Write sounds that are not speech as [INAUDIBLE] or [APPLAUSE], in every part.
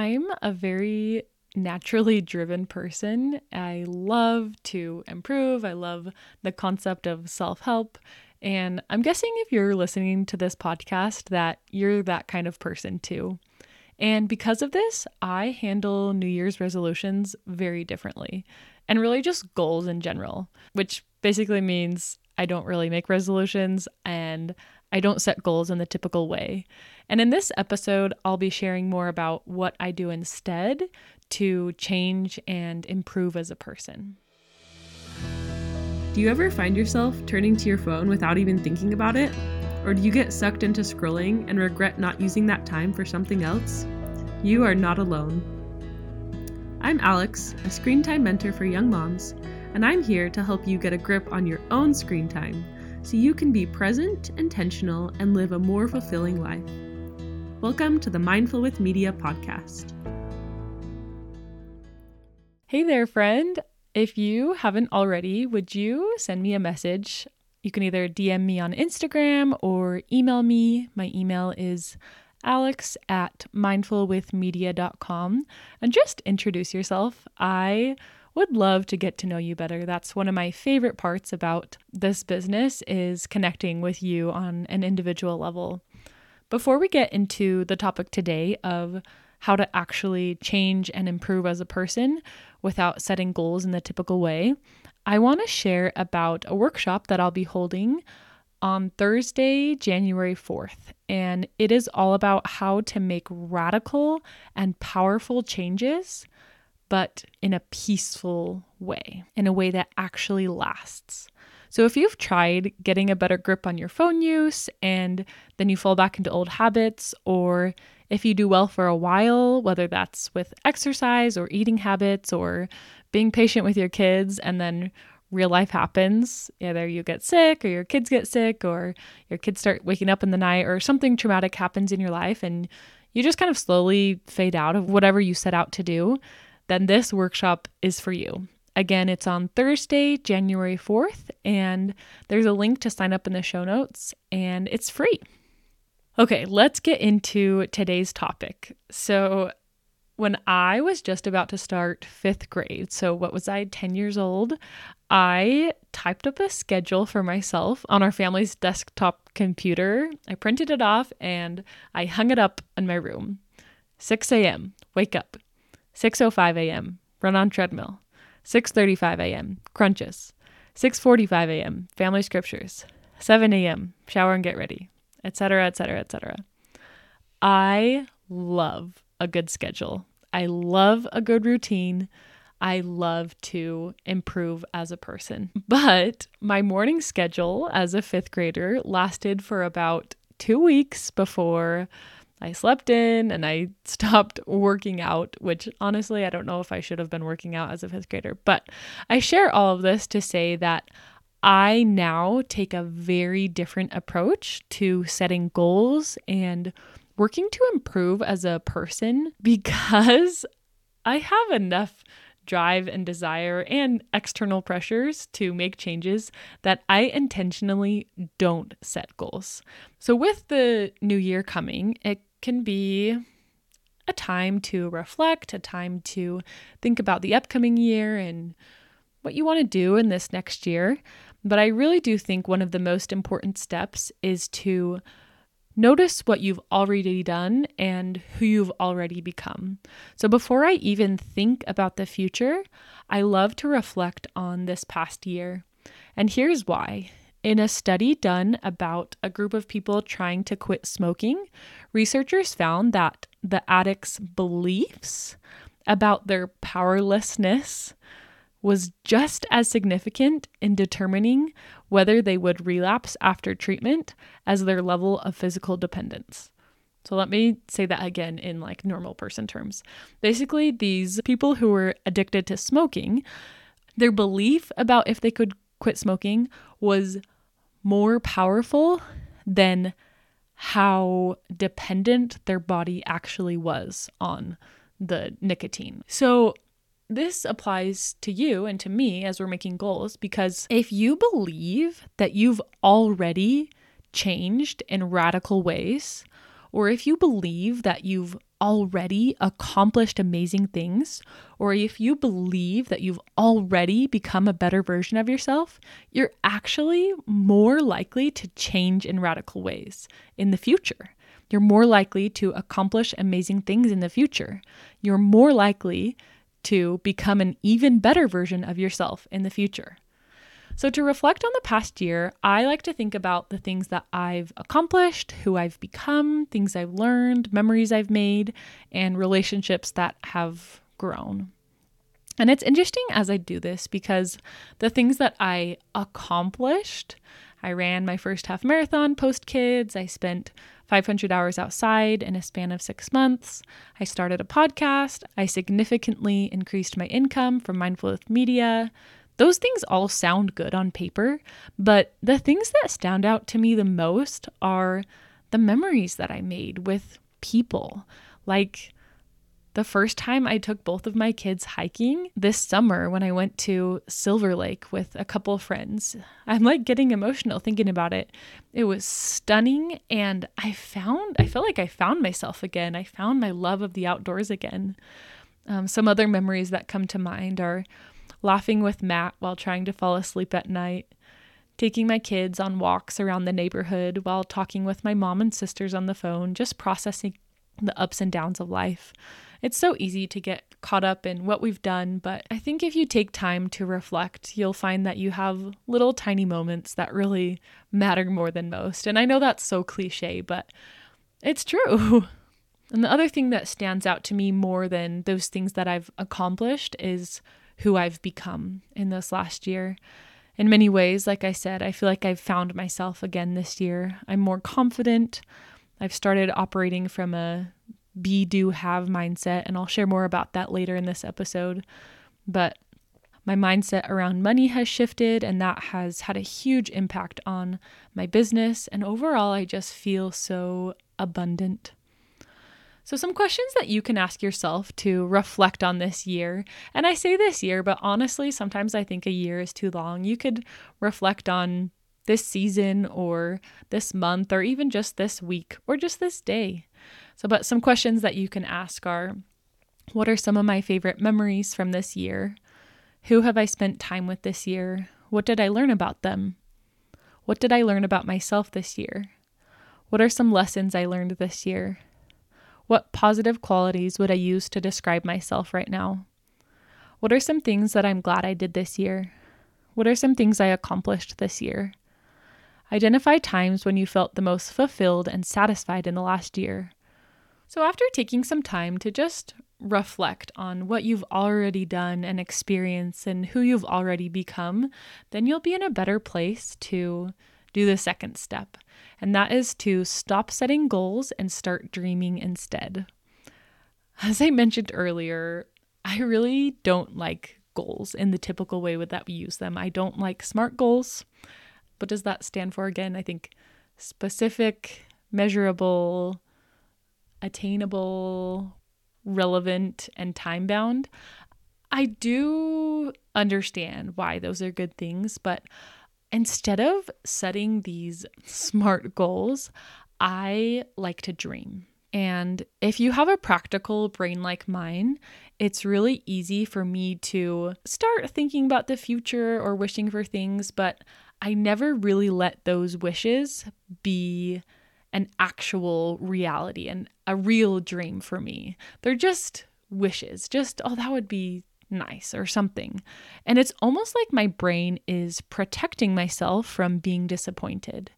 I'm a very naturally driven person. I love to improve. I love the concept of self help. And I'm guessing if you're listening to this podcast, that you're that kind of person too. And because of this, I handle New Year's resolutions very differently and really just goals in general, which basically means I don't really make resolutions and I don't set goals in the typical way. And in this episode, I'll be sharing more about what I do instead to change and improve as a person. Do you ever find yourself turning to your phone without even thinking about it? Or do you get sucked into scrolling and regret not using that time for something else? You are not alone. I'm Alex, a screen time mentor for young moms, and I'm here to help you get a grip on your own screen time so you can be present, intentional, and live a more fulfilling life. Welcome to the Mindful with Media podcast. Hey there, friend. If you haven't already, would you send me a message you can either DM me on Instagram or email me. My email is alex at mindfulwithmedia.com and just introduce yourself. I would love to get to know you better. That's one of my favorite parts about this business is connecting with you on an individual level. Before we get into the topic today of how to actually change and improve as a person without setting goals in the typical way, I want to share about a workshop that I'll be holding on Thursday, January 4th. And it is all about how to make radical and powerful changes, but in a peaceful way, in a way that actually lasts. So, if you've tried getting a better grip on your phone use and then you fall back into old habits, or if you do well for a while, whether that's with exercise or eating habits or being patient with your kids and then real life happens either you get sick or your kids get sick or your kids start waking up in the night or something traumatic happens in your life and you just kind of slowly fade out of whatever you set out to do then this workshop is for you again it's on thursday january 4th and there's a link to sign up in the show notes and it's free okay let's get into today's topic so when I was just about to start fifth grade, so what was I, 10 years old, I typed up a schedule for myself on our family's desktop computer. I printed it off and I hung it up in my room. 6 a.m., wake up. 6:05 a.m., run on treadmill. 6:35 a.m., crunches. 6:45 a.m., family scriptures. 7 a.m., shower and get ready, etc., etc., etc. I love a good schedule. I love a good routine. I love to improve as a person. [LAUGHS] But my morning schedule as a fifth grader lasted for about two weeks before I slept in and I [LAUGHS] stopped working out, which honestly, I don't know if I should have been working out as a fifth grader. But I share all of this to say that I now take a very different approach to setting goals and working to improve as a person [LAUGHS] because I have enough drive and desire and external pressures to make changes that I intentionally don't set goals. So, with the new year coming, it can be a time to reflect, a time to think about the upcoming year and what you want to do in this next year. But I really do think one of the most important steps is to Notice what you've already done and who you've already become. So, before I even think about the future, I love to reflect on this past year. And here's why. In a study done about a group of people trying to quit smoking, researchers found that the addicts' beliefs about their powerlessness was just as significant in determining whether they would relapse after treatment as their level of physical dependence. So let me say that again in like normal person terms. Basically, these people who were addicted to smoking, their belief about if they could quit smoking was more powerful than how dependent their body actually was on the nicotine. So this applies to you and to me as we're making goals because if you believe that you've already changed in radical ways, or if you believe that you've already accomplished amazing things, or if you believe that you've already become a better version of yourself, you're actually more likely to change in radical ways in the future. You're more likely to accomplish amazing things in the future. You're more likely to become an even better version of yourself in the future. So, to reflect on the past year, I like to think about the things that I've accomplished, who I've become, things I've learned, memories I've made, and relationships that have grown. And it's interesting as I do this because the things that I accomplished, I ran my first half marathon post kids, I spent 500 hours outside in a span of six months. I started a podcast. I significantly increased my income from Mindful Media. Those things all sound good on paper, but the things that stand out to me the most are the memories that I made with people. Like the first time I took both of my kids hiking this summer when I went to Silver Lake with a couple friends. I'm like getting emotional thinking about it. It was stunning and I found I felt like I found myself again. I found my love of the outdoors again. Um, some other memories that come to mind are laughing with Matt while trying to fall asleep at night, taking my kids on walks around the neighborhood while talking with my mom and sisters on the phone, just processing the ups and downs of life. It's so easy to get caught up in what we've done, but I think if you take time to reflect, you'll find that you have little tiny moments that really matter more than most. And I know that's so cliche, but it's true. [LAUGHS] And the other thing that stands out to me more than those things that I've accomplished is who I've become in this last year. In many ways, like I said, I feel like I've found myself again this year. I'm more confident. I've started operating from a be, do, have mindset, and I'll share more about that later in this episode. But my mindset around money has shifted, and that has had a huge impact on my business. And overall, I just feel so abundant. So, some questions that you can ask yourself to reflect on this year. And I say this year, but honestly, sometimes I think a year is too long. You could reflect on this season or this month or even just this week or just this day. So, but some questions that you can ask are What are some of my favorite memories from this year? Who have I spent time with this year? What did I learn about them? What did I learn about myself this year? What are some lessons I learned this year? What positive qualities would I use to describe myself right now? What are some things that I'm glad I did this year? What are some things I accomplished this year? Identify times when you felt the most fulfilled and satisfied in the last year. So, after taking some time to just reflect on what you've already done and experienced and who you've already become, then you'll be in a better place to do the second step, and that is to stop setting goals and start dreaming instead. As I mentioned earlier, I really don't like goals in the typical way that we use them. I don't like SMART goals. What does that stand for again? I think specific, measurable, attainable, relevant, and time bound. I do understand why those are good things, but instead of setting these smart goals, I like to dream. And if you have a practical brain like mine, it's really easy for me to start thinking about the future or wishing for things, but I never really let those wishes be an actual reality and a real dream for me. They're just wishes, just, oh, that would be nice or something. And it's almost like my brain is protecting myself from being disappointed.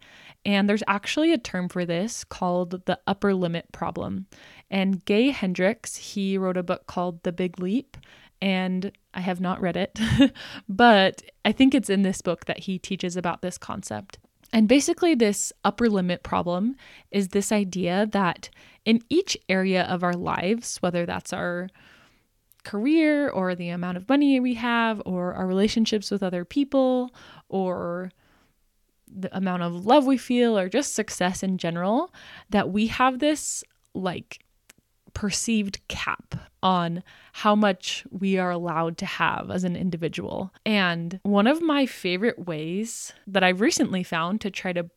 And there's actually a term for this called the upper limit problem. And Gay Hendricks, he wrote a book called The Big Leap. And I have not read it, [LAUGHS] but I think it's in this book that he teaches about this concept. And basically, this upper limit problem is this idea that in each area of our lives, whether that's our career or the amount of money we have or our relationships with other people or the amount of love we feel or just success in general that we have this like perceived cap on how much we are allowed to have as an individual. And one of my favorite ways that I've recently found to try to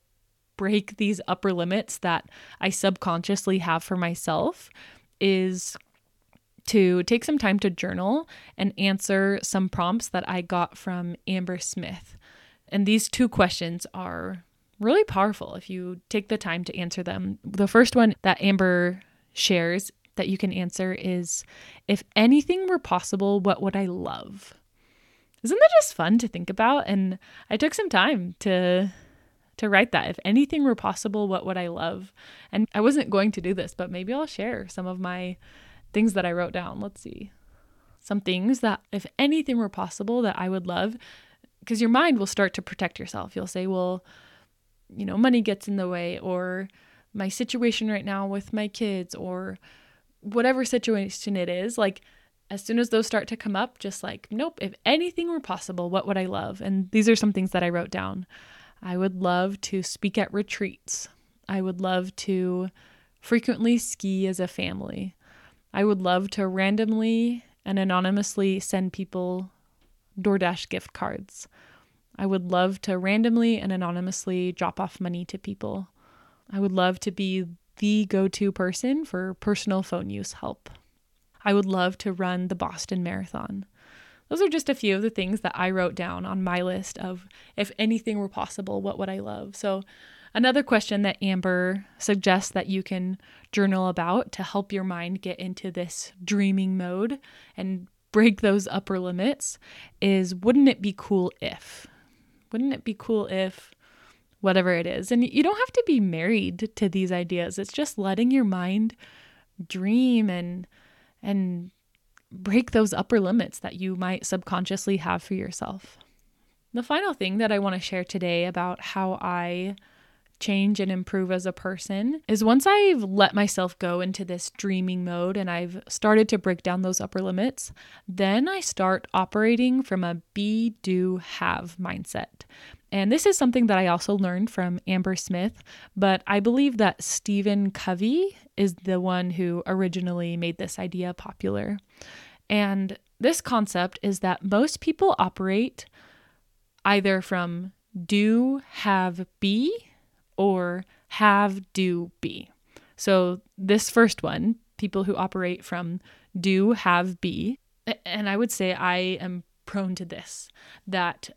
break these upper limits that I subconsciously have for myself is to take some time to journal and answer some prompts that I got from Amber Smith. And these two questions are really powerful if you take the time to answer them. The first one that Amber shares that you can answer is If anything were possible, what would I love? Isn't that just fun to think about? And I took some time to to write that. If anything were possible, what would I love? And I wasn't going to do this, but maybe I'll share some of my things that I wrote down. Let's see. Some things that if anything were possible that I would love because your mind will start to protect yourself. You'll say, "Well, you know, money gets in the way or my situation right now with my kids or whatever situation it is, like as soon as those start to come up, just like, nope, if anything were possible, what would I love? And these are some things that I wrote down. I would love to speak at retreats. I would love to frequently ski as a family. I would love to randomly and anonymously send people DoorDash gift cards. I would love to randomly and anonymously drop off money to people. I would love to be the go to person for personal phone use help. I would love to run the Boston Marathon. Those are just a few of the things that I wrote down on my list of if anything were possible, what would I love? So, another question that Amber suggests that you can journal about to help your mind get into this dreaming mode and break those upper limits is wouldn't it be cool if? Wouldn't it be cool if whatever it is? And you don't have to be married to these ideas. It's just letting your mind dream and and break those upper limits that you might subconsciously have for yourself. The final thing that I want to share today about how I change and improve as a person is once I've let myself go into this dreaming mode and I've started to break down those upper limits, then I start operating from a be, do, have mindset. And this is something that I also learned from Amber Smith, but I believe that Stephen Covey is the one who originally made this idea popular. And this concept is that most people operate either from do, have, be, or have, do, be. So, this first one, people who operate from do, have, be, and I would say I am prone to this that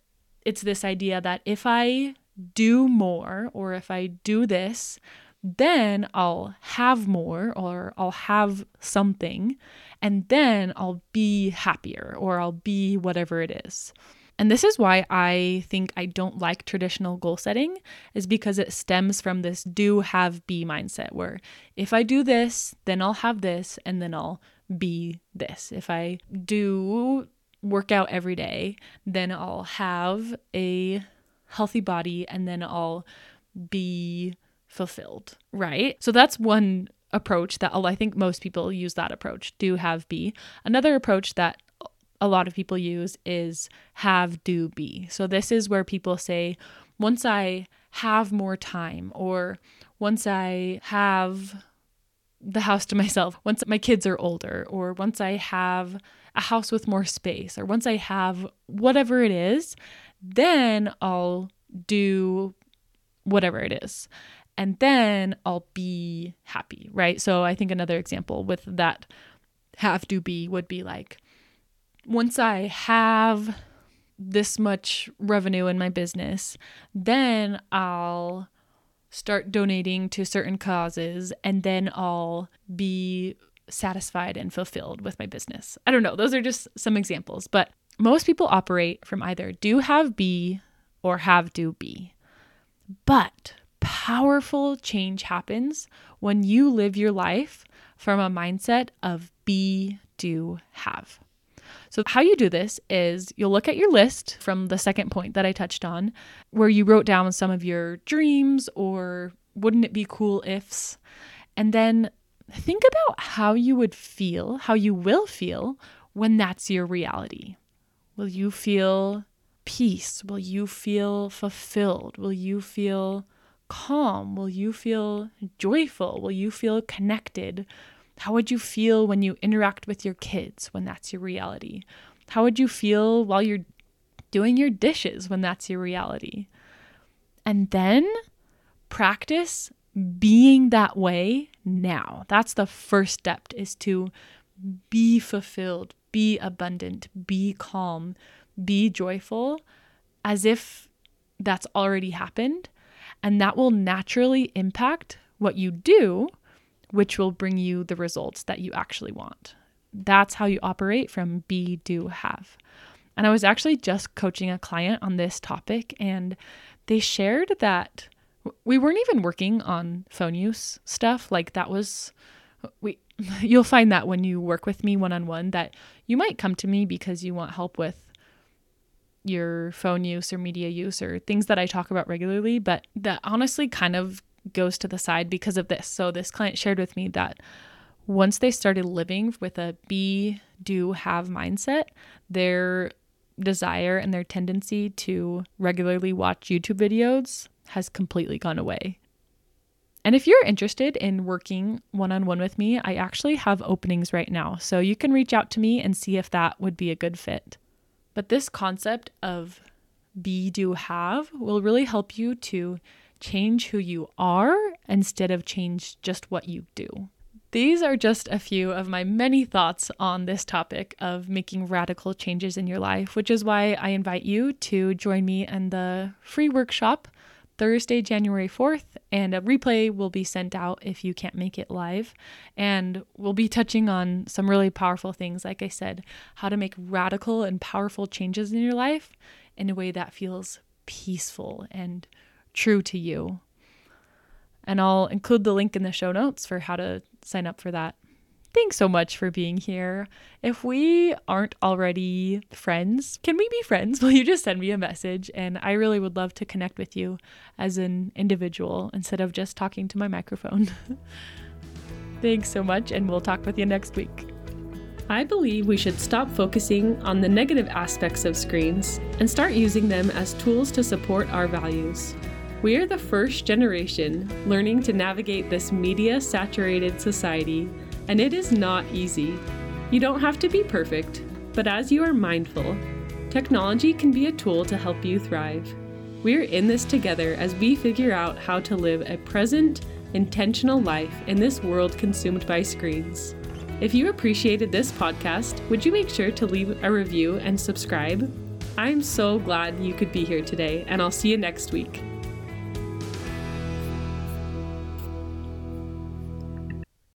it's this idea that if I do more or if I do this, then I'll have more or I'll have something, and then I'll be happier or I'll be whatever it is. And this is why I think I don't like traditional goal setting, is because it stems from this do, have, be mindset where if I do this, then I'll have this, and then I'll be this. If I do work out every day, then I'll have a healthy body, and then I'll be fulfilled, right? So that's one approach that I think most people use that approach, do, have, be. Another approach that a lot of people use is have, do, be. So this is where people say, once I have more time, or once I have the house to myself, once my kids are older, or once I have a house with more space, or once I have whatever it is, then I'll do whatever it is and then I'll be happy, right? So I think another example with that have to be would be like once I have this much revenue in my business, then I'll start donating to certain causes and then I'll be satisfied and fulfilled with my business. I don't know, those are just some examples, but most people operate from either do have be or have do be. But powerful change happens when you live your life from a mindset of be, do, have. So, how you do this is you'll look at your list from the second point that I touched on, where you wrote down some of your dreams or wouldn't it be cool ifs, and then think about how you would feel, how you will feel when that's your reality. Will you feel peace? Will you feel fulfilled? Will you feel calm? Will you feel joyful? Will you feel connected? How would you feel when you interact with your kids when that's your reality? How would you feel while you're doing your dishes when that's your reality? And then practice being that way now. That's the first step is to be fulfilled, be abundant, be calm, be joyful as if that's already happened. And that will naturally impact what you do, which will bring you the results that you actually want. That's how you operate from be, do, have. And I was actually just coaching a client on this topic, and they shared that we weren't even working on phone use stuff. Like that was, we, [LAUGHS] you'll find that when you work with me one on one, that you might come to me because you want help with your phone use or media use or things that I talk about regularly, but that honestly kind of goes to the side because of this. So, this client shared with me that once they started living with a be, do, have mindset, their desire and their tendency to regularly watch YouTube videos has completely gone away. And if you're interested in working one on one with me, I actually have openings right now. So you can reach out to me and see if that would be a good fit. But this concept of be, do, have will really help you to change who you are instead of change just what you do. These are just a few of my many thoughts on this topic of making radical changes in your life, which is why I invite you to join me in the free workshop Thursday, January 4th, and a replay will be sent out if you can't make it live. And we'll be touching on some really powerful things, like I said, how to make radical and powerful changes in your life in a way that feels peaceful and true to you. And I'll include the link in the show notes for how to sign up for that. Thanks so much for being here. If we aren't already friends, can we be friends? [LAUGHS] Will you just send me a message? And I really would love to connect with you as an individual instead of just talking to my microphone. [LAUGHS] Thanks so much, and we'll talk with you next week. I believe we should stop focusing on the negative aspects of screens and start using them as tools to support our values. We are the first generation learning to navigate this media saturated society and it is not easy. You don't have to be perfect, but as you are mindful, technology can be a tool to help you thrive. We're in this together as we figure out how to live a present, intentional life in this world consumed by screens. If you appreciated this podcast, would you make sure to leave a review and subscribe? I'm so glad you could be here today, and I'll see you next week.